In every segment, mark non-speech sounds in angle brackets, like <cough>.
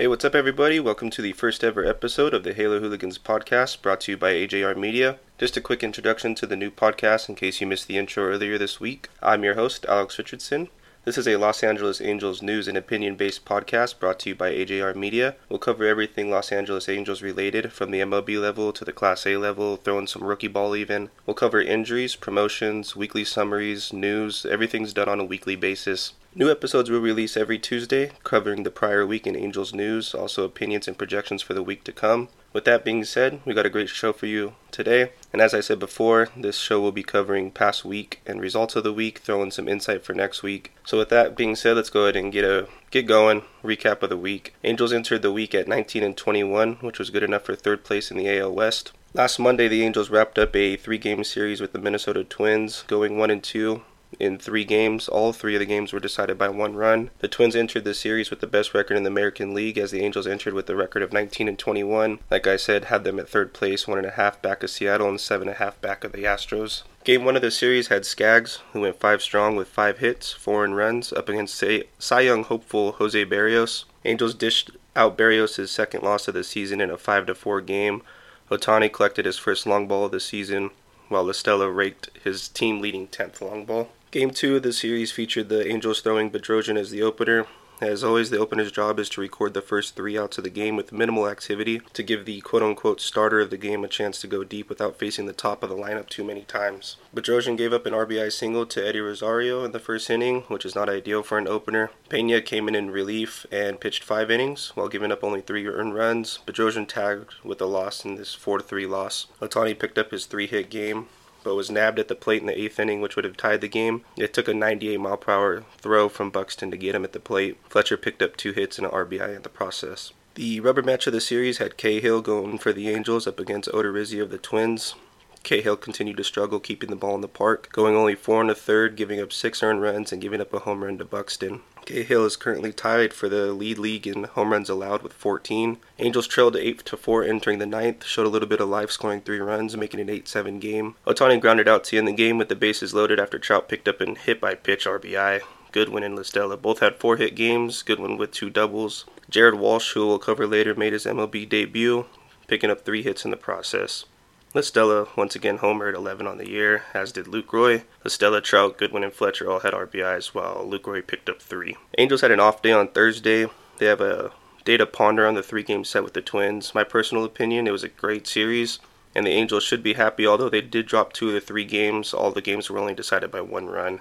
Hey, what's up, everybody? Welcome to the first ever episode of the Halo Hooligans podcast brought to you by AJR Media. Just a quick introduction to the new podcast in case you missed the intro earlier this week. I'm your host, Alex Richardson. This is a Los Angeles Angels news and opinion based podcast brought to you by AJR Media. We'll cover everything Los Angeles Angels related, from the MLB level to the Class A level, throwing some rookie ball even. We'll cover injuries, promotions, weekly summaries, news, everything's done on a weekly basis. New episodes will release every Tuesday, covering the prior week in Angels news, also opinions and projections for the week to come. With that being said, we got a great show for you today. And as I said before, this show will be covering past week and results of the week, throwing some insight for next week. So with that being said, let's go ahead and get a get going. Recap of the week. Angels entered the week at 19 and 21, which was good enough for third place in the AL West. Last Monday, the Angels wrapped up a three-game series with the Minnesota Twins, going one and two in three games. All three of the games were decided by one run. The Twins entered the series with the best record in the American League, as the Angels entered with a record of 19 and 21. Like I said, had them at third place, one and a half back of Seattle and seven and a half back of the Astros. Game one of the series had Skaggs, who went five strong with five hits, four in runs, up against Cy Young hopeful Jose Berrios. Angels dished out Berrios' second loss of the season in a 5 4 game. Ohtani collected his first long ball of the season, while La Stella raked his team leading 10th long ball. Game two of the series featured the Angels throwing Bedrosian as the opener. As always, the opener's job is to record the first three outs of the game with minimal activity to give the quote unquote starter of the game a chance to go deep without facing the top of the lineup too many times. Bedrosian gave up an RBI single to Eddie Rosario in the first inning, which is not ideal for an opener. Pena came in in relief and pitched five innings while giving up only three earned runs. Bedrosian tagged with a loss in this 4 3 loss. Ohtani picked up his three hit game but was nabbed at the plate in the eighth inning, which would have tied the game. It took a 98 mile per hour throw from Buxton to get him at the plate. Fletcher picked up two hits and an RBI in the process. The rubber match of the series had Cahill going for the Angels up against Odorizzi of the Twins. Cahill continued to struggle keeping the ball in the park, going only four and a third, giving up six earned runs and giving up a home run to Buxton. Cahill is currently tied for the lead league in home runs allowed with 14. Angels trailed 8 to 4 entering the ninth, showed a little bit of life scoring 3 runs, making an 8 7 game. Ohtani grounded out to end the game with the bases loaded after Trout picked up an hit by pitch RBI. Goodwin and La Stella both had four hit games, Goodwin with two doubles. Jared Walsh, who we'll cover later, made his MLB debut, picking up three hits in the process. La Stella once again homered 11 on the year, as did Lucroy. Stella, Trout, Goodwin, and Fletcher all had RBIs, while Lucroy picked up three. Angels had an off day on Thursday. They have a day to ponder on the three game set with the Twins. My personal opinion, it was a great series, and the Angels should be happy, although they did drop two of the three games. All the games were only decided by one run.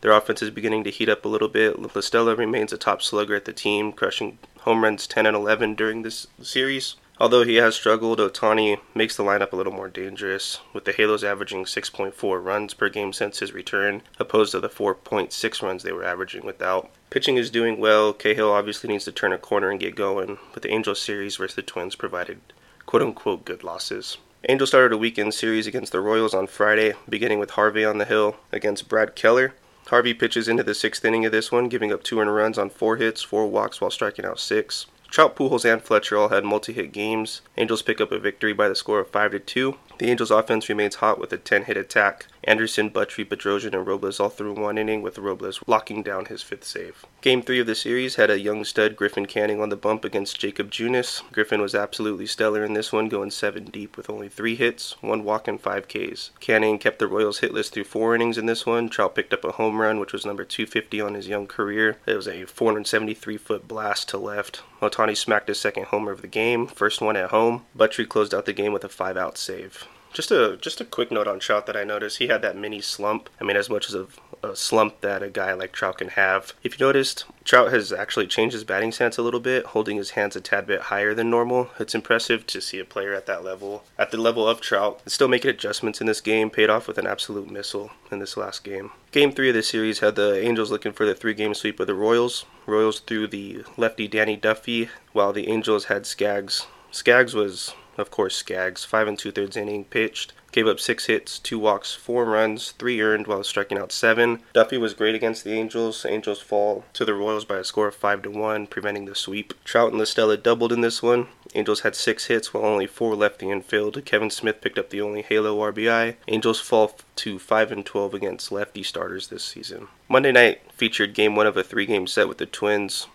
Their offense is beginning to heat up a little bit. La Stella remains a top slugger at the team, crushing home runs 10 and 11 during this series. Although he has struggled, Ohtani makes the lineup a little more dangerous, with the Halos averaging 6.4 runs per game since his return, opposed to the 4.6 runs they were averaging without. Pitching is doing well. Cahill obviously needs to turn a corner and get going, but the Angels series versus the Twins provided quote unquote good losses. Angels started a weekend series against the Royals on Friday, beginning with Harvey on the hill against Brad Keller. Harvey pitches into the sixth inning of this one, giving up two earned runs on four hits, four walks while striking out six. Trout, Pujols, and Fletcher all had multi-hit games. Angels pick up a victory by the score of 5 to 2. The Angels offense remains hot with a 10-hit attack. Anderson, Buttrey, Bedrosian, and Robles all threw one inning with Robles locking down his fifth save. Game 3 of the series had a young stud Griffin Canning on the bump against Jakob Junis. Griffin was absolutely stellar in this one, going 7 deep with only 3 hits, 1 walk, and 5 Ks. Canning kept the Royals hitless through 4 innings in this one. Trout picked up a home run, which was number 250 on his young career. It was a 473-foot blast to left. Ohtani smacked his second homer of the game, first one at home. Buttrey closed out the game with a 5-out save. Just a just a quick note on Trout that I noticed he had that mini slump. I mean, as much as a, a, slump that a guy like Trout can have. If you noticed, Trout has actually changed his batting stance a little bit, holding his hands a tad bit higher than normal. It's impressive to see a player at that level, at the level of Trout, still making adjustments in this game. Paid off with an absolute missile in this last game. Game three of the series had the Angels looking for the three-game sweep of the Royals. Royals threw the lefty Danny Duffy, while the Angels had Skaggs. Skaggs was of course, Skaggs, five and two thirds inning pitched, gave up six hits, two walks, four runs, three earned while striking out seven. Duffy was great against the Angels. Angels fall to the Royals by a score of five to one, preventing the sweep. Trout and La Stella doubled in this one. Angels had six hits while only four left the infield. Kevan Smith picked up the only Halo RBI. Angels fall to 5 and 12 against lefty starters this season. Monday night featured game one of a three game set with the Twins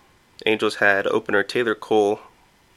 Angels had opener Taylor Cole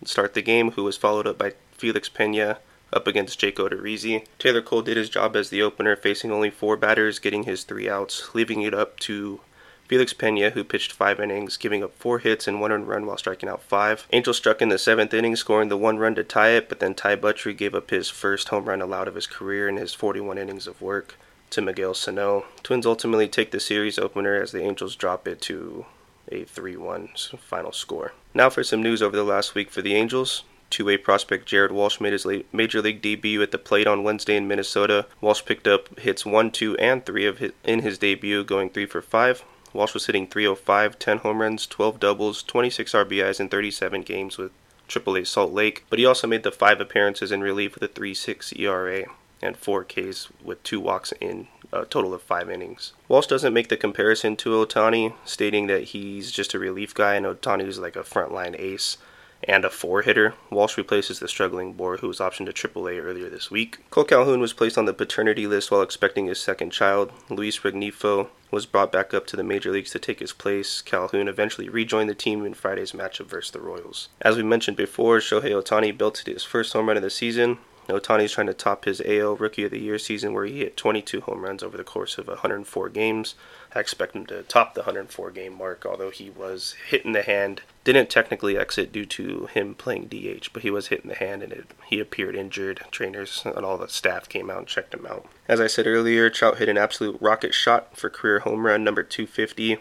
start the game, who was followed up by Felix Pena up against Jake Odorizzi. Taylor Cole did his job as the opener, facing only four batters, getting his three outs, leaving it up to Felix Pena, who pitched five innings, giving up four hits and one run while striking out five. Angel struck in the seventh inning, scoring the one run to tie it, but then Ty Buttrey gave up his first home run allowed of his career in his 41 innings of work to Miguel Sano. Twins ultimately take the series opener as the Angels drop it to a 3 1 final score. Now for some news over the last week for the Angels. Two-way prospect Jared Walsh made his major league debut at the plate on Wednesday in Minnesota. Walsh picked up hits 1, 2, and 3 of his, in his debut, going 3 for 5. Walsh was hitting 305, 10 home runs, 12 doubles, 26 RBIs in 37 games with AAA Salt Lake, but he also made the five appearances in relief with a 3.6 ERA and 4 Ks with two walks in a total of five innings. Walsh doesn't make the comparison to Ohtani, stating that he's just a relief guy and Ohtani is like a frontline ace and a four hitter. Walsh replaces the struggling Bour, who was optioned to AAA earlier this week. Cole Calhoun was placed on the paternity list while expecting his second child. Luis Rengifo was brought back up to the major leagues to take his place. Calhoun eventually rejoined the team in Friday's matchup versus the Royals. As we mentioned before, Shohei Ohtani built his first home run of the season. Ohtani is trying to top his AL Rookie of the Year season where he hit 22 home runs over the course of 104 games. I expect him to top the 104 game mark, although he was hit in the hand. Didn't technically exit due to him playing DH, but he was hit in the hand and it, he appeared injured. Trainers and all the staff came out and checked him out. As I said earlier, Trout hit an absolute rocket shot for career home run number 250,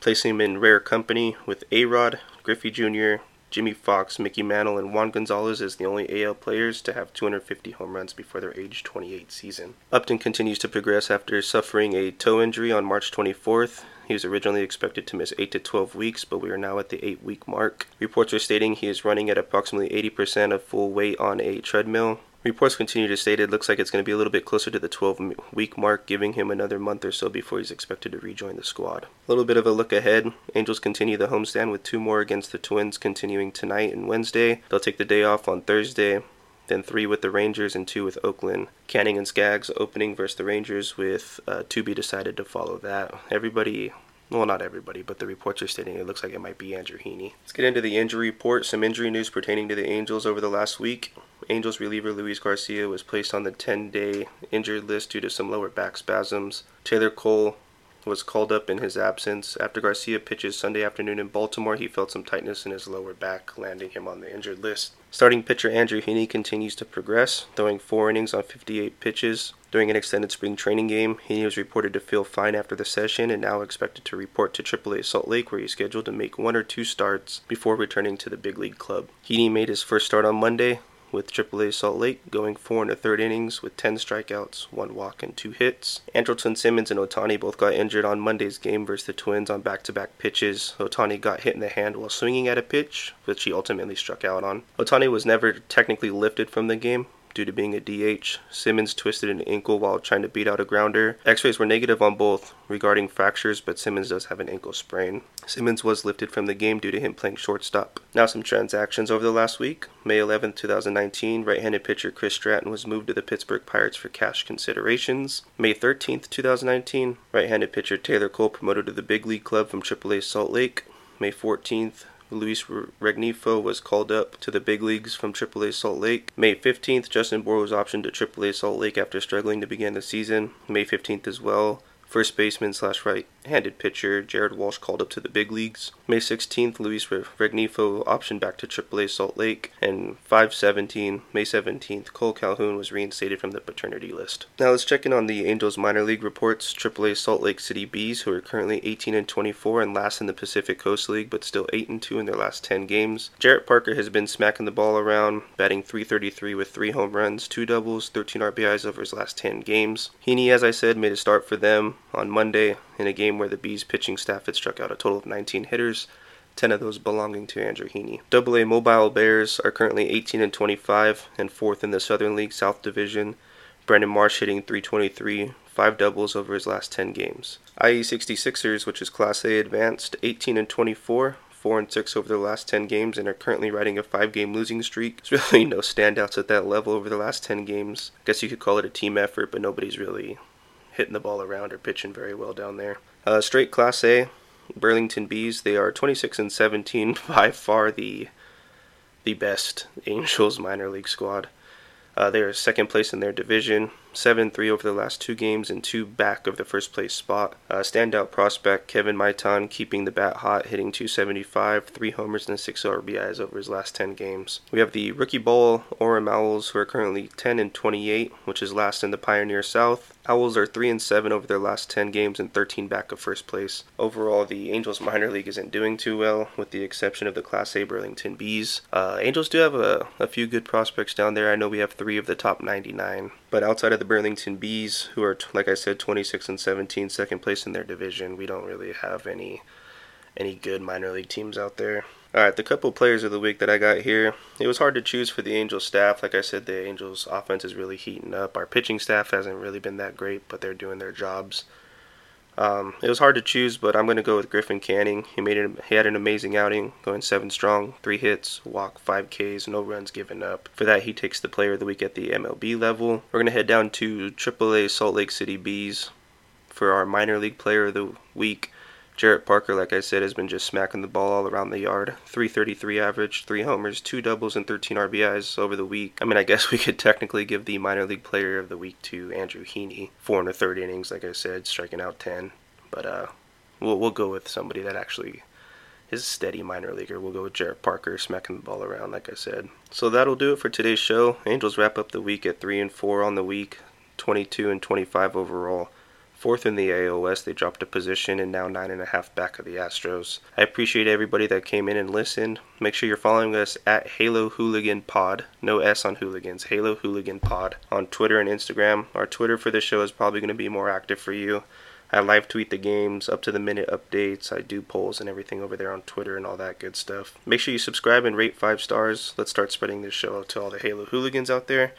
placing him in rare company with A Rod, Griffey Jr., Jimmie Foxx, Mickey Mantle, and Juan Gonzalez as the only AL players to have 250 home runs before their age 28 season. Upton continues to progress after suffering a toe injury on March 24th. He was originally expected to miss 8 to 12 weeks, but we are now at the 8 week mark. Reports are stating he is running at approximately 80% of full weight on a treadmill. Reports continue to state it looks like it's going to be a little bit closer to the 12 week mark, giving him another month or so before he's expected to rejoin the squad. A little bit of a look ahead. Angels continue the homestand with two more against the Twins continuing tonight and Wednesday. They'll take the day off on Thursday, then three with the Rangers and two with Oakland. Canning and Skaggs opening versus the Rangers with uh, to be decided to follow that. Everybody well, not everybody, but the reports are stating it looks like it might be Andrew Heaney. Let's get into the injury report. Some injury news pertaining to the Angels over the last week. Angels reliever Luis Garcia was placed on the 10 day injured list due to some lower back spasms. Taylor Cole was called up in his absence. After Garcia pitches Sunday afternoon in Baltimore, he felt some tightness in his lower back, landing him on the injured list. Starting pitcher Andrew Heaney continues to progress, throwing four innings on 58 pitches. During an extended spring training game, Heaney was reported to feel fine after the session and now expected to report to AAA Salt Lake, where he's scheduled to make one or two starts before returning to the big league club. Heaney made his first start on Monday, with AAA Salt Lake, going four and a third innings with 10 strikeouts, one walk, and two hits. Andrelton Simmons and Ohtani both got injured on Monday's game versus the Twins on back to back pitches. Ohtani got hit in the hand while swinging at a pitch, which he ultimately struck out on. Ohtani was never technically lifted from the game, due to being a DH. Simmons twisted an ankle while trying to beat out a grounder. X rays were negative on both regarding fractures, but Simmons does have an ankle sprain. Simmons was lifted from the game due to him playing shortstop. Now, some transactions over the last week. May 11, 2019, right handed pitcher Chris Stratton was moved to the Pittsburgh Pirates for cash considerations. May 13, 2019, right handed pitcher Taylor Cole promoted to the big league club from AAA Salt Lake. May 14th, Luis Rengifo was called up to the big leagues from AAA Salt Lake. May 15th, Justin Bour was optioned to AAA Salt Lake after struggling to begin the season. May 15th as well, First baseman slash right-handed pitcher Jared Walsh called up to the big leagues. May 16th, Luis Rengifo optioned back to AAA Salt Lake, and 5-17, May 17th, Cole Calhoun was reinstated from the paternity list. Now let's check in on the Angels minor league reports. AAA Salt Lake City Bees, who are currently 18 and 24 and last in the Pacific Coast League, but still 8 and 2 in their last 10 games. Jarrett Parker has been smacking the ball around, batting 333 with three home runs, two doubles, 13 RBIs over his last 10 games. Heaney, as I said, made a start for them on Monday in a game where the Bees pitching staff had struck out a total of 19 hitters, 10 of those belonging to Andrew Heaney. AA Mobile Bears are currently 18 and 25 and fourth in the Southern League South Division. Brandon Marsh hitting 323, five doubles over his last 10 games. IE 66ers, which is Class A advanced, 18 and 24, 4 and 6 over their last 10 games and are currently riding a 5 game losing streak. There's really no standouts at that level over the last 10 games. I guess you could call it a team effort, but nobody's really hitting the ball around or pitching very well down there. Uh, straight Class A, Burlington Bees. They are 26 and 17, <laughs> by far the the best Angels minor league squad. Uh, they are second place in their division, 7 3 over the last two games, and two back of the first place spot. Uh, standout prospect Kevin Maitan keeping the bat hot, hitting 275, three homers and six RBIs over his last 10 games. We have the Rookie Bowl Orem Owls, who are currently 10 and 28, which is last in the Pioneer South. Owls are 3 and 7 over their last 10 games and 13 back of first place. Overall, the Angels minor league isn't doing too well, with the exception of the Class A Burlington Bees. Uh, Angels do have a, a few good prospects down there. I know we have three of the top 99. But outside of the Burlington Bees, who are, like I said, 26 and 17, second place in their division, we don't really have any any good minor league teams out there. All right, the couple players of the week that I got here. It was hard to choose for the Angels staff. Like I said, the Angels offense is really heating up. Our pitching staff hasn't really been that great, but they're doing their jobs. Um, it was hard to choose, but I'm going to go with Griffin Canning. He made it. He had an amazing outing, going seven strong, three hits, walk, five Ks, no runs given up. For that, he takes the Player of the Week at the MLB level. We're going to head down to AAA Salt Lake City Bees for our minor league Player of the Week. Jarrett Parker, like I said, has been just smacking the ball all around the yard. 333 average, three homers, two doubles, and 13 RBIs over the week. I mean, I guess <laughs> we could technically give the minor league player of the week to Andrew Heaney. Four and a third innings, like I said, striking out 10. But uh, we'll we'll go with somebody that actually is a steady minor leaguer. We'll go with Jarrett Parker, smacking the ball around, like I said. So that'll do it for today's show. Angels wrap up the week at three and four on the week, 22 and 25 overall. Fourth in the AOS, they dropped a position and now nine and a half back of the Astros. I appreciate everybody that came in and listened. Make sure you're following us at Halo Hooligan Pod. No S on hooligans. Halo Hooligan Pod on Twitter and Instagram. Our Twitter for this show is probably going to be more active for you. I live tweet the games, up to the minute updates. I do polls and everything over there on Twitter and all that good stuff. Make sure you subscribe and rate five stars. Let's start spreading this show out to all the Halo hooligans out there.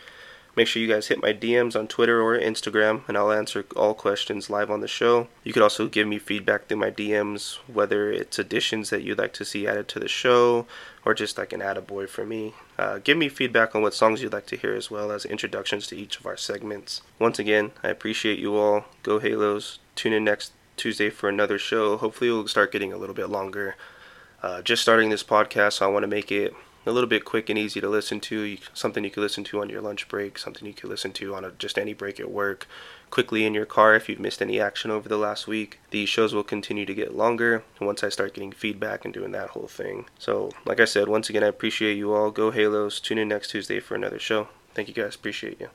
Make sure you guys hit my DMs on Twitter or Instagram, and I'll answer all questions live on the show. You could also give me feedback through my DMs, whether it's additions that you'd like to see added to the show or just like an attaboy for me. Uh, give me feedback on what songs you'd like to hear as well as introductions to each of our segments. Once again, I appreciate you all. Go Halos. Tune in next Tuesday for another show. Hopefully, we'll start getting a little bit longer. Uh, just starting this podcast, so I want to make it a little bit quick and easy to listen to. something you can listen to on your lunch break, something you can listen to on a, just any break at work, quickly in your car if you've missed any action over the last week. These shows will continue to get longer once I start getting feedback and doing that whole thing. So, like I said, once again, I appreciate you all. Go Halos. Tune in next Tuesday for another show. Thank you guys. Appreciate you.